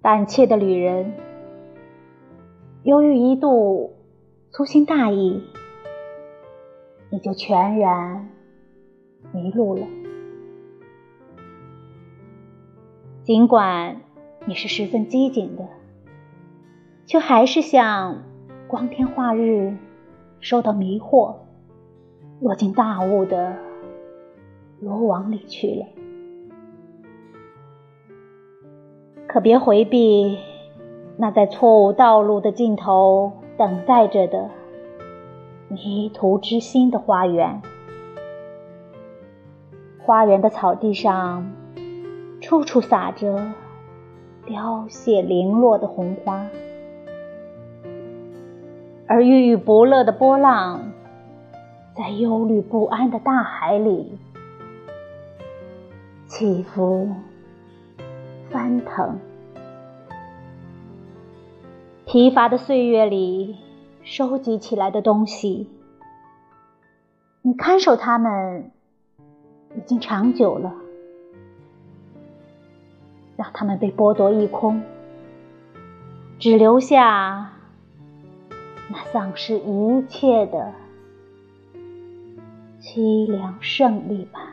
胆怯的旅人，由于一度粗心大意，你就全然迷路了。尽管你是十分机警的，却还是像光天化日受到迷惑，落进大雾的罗网里去了。可别回避那在错误道路的尽头等待着的迷途之心的花园。花园的草地上，处处撒着凋谢零落的红花，而郁郁不乐的波浪，在忧虑不安的大海里起伏。翻腾，疲乏的岁月里收集起来的东西，你看守它们已经长久了，让它们被剥夺一空，只留下那丧失一切的凄凉胜利吧。